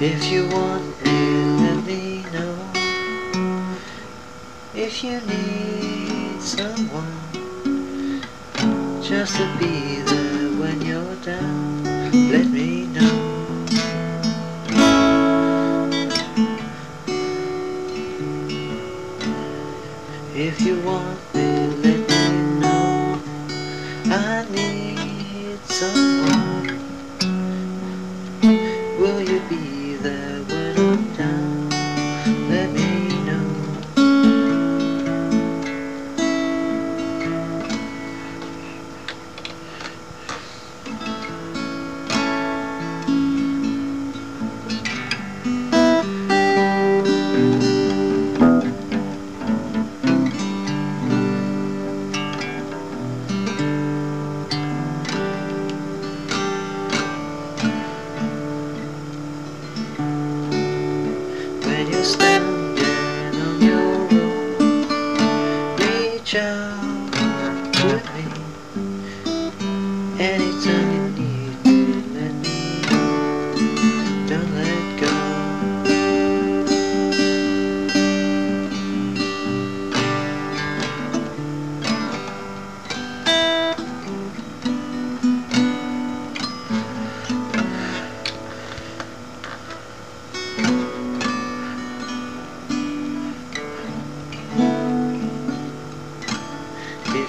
If you want me, If you need someone just to be there when you're down, let me know. If you want me, let me know. I need someone. Will you be there standing on your own, reach out to me. Anytime you need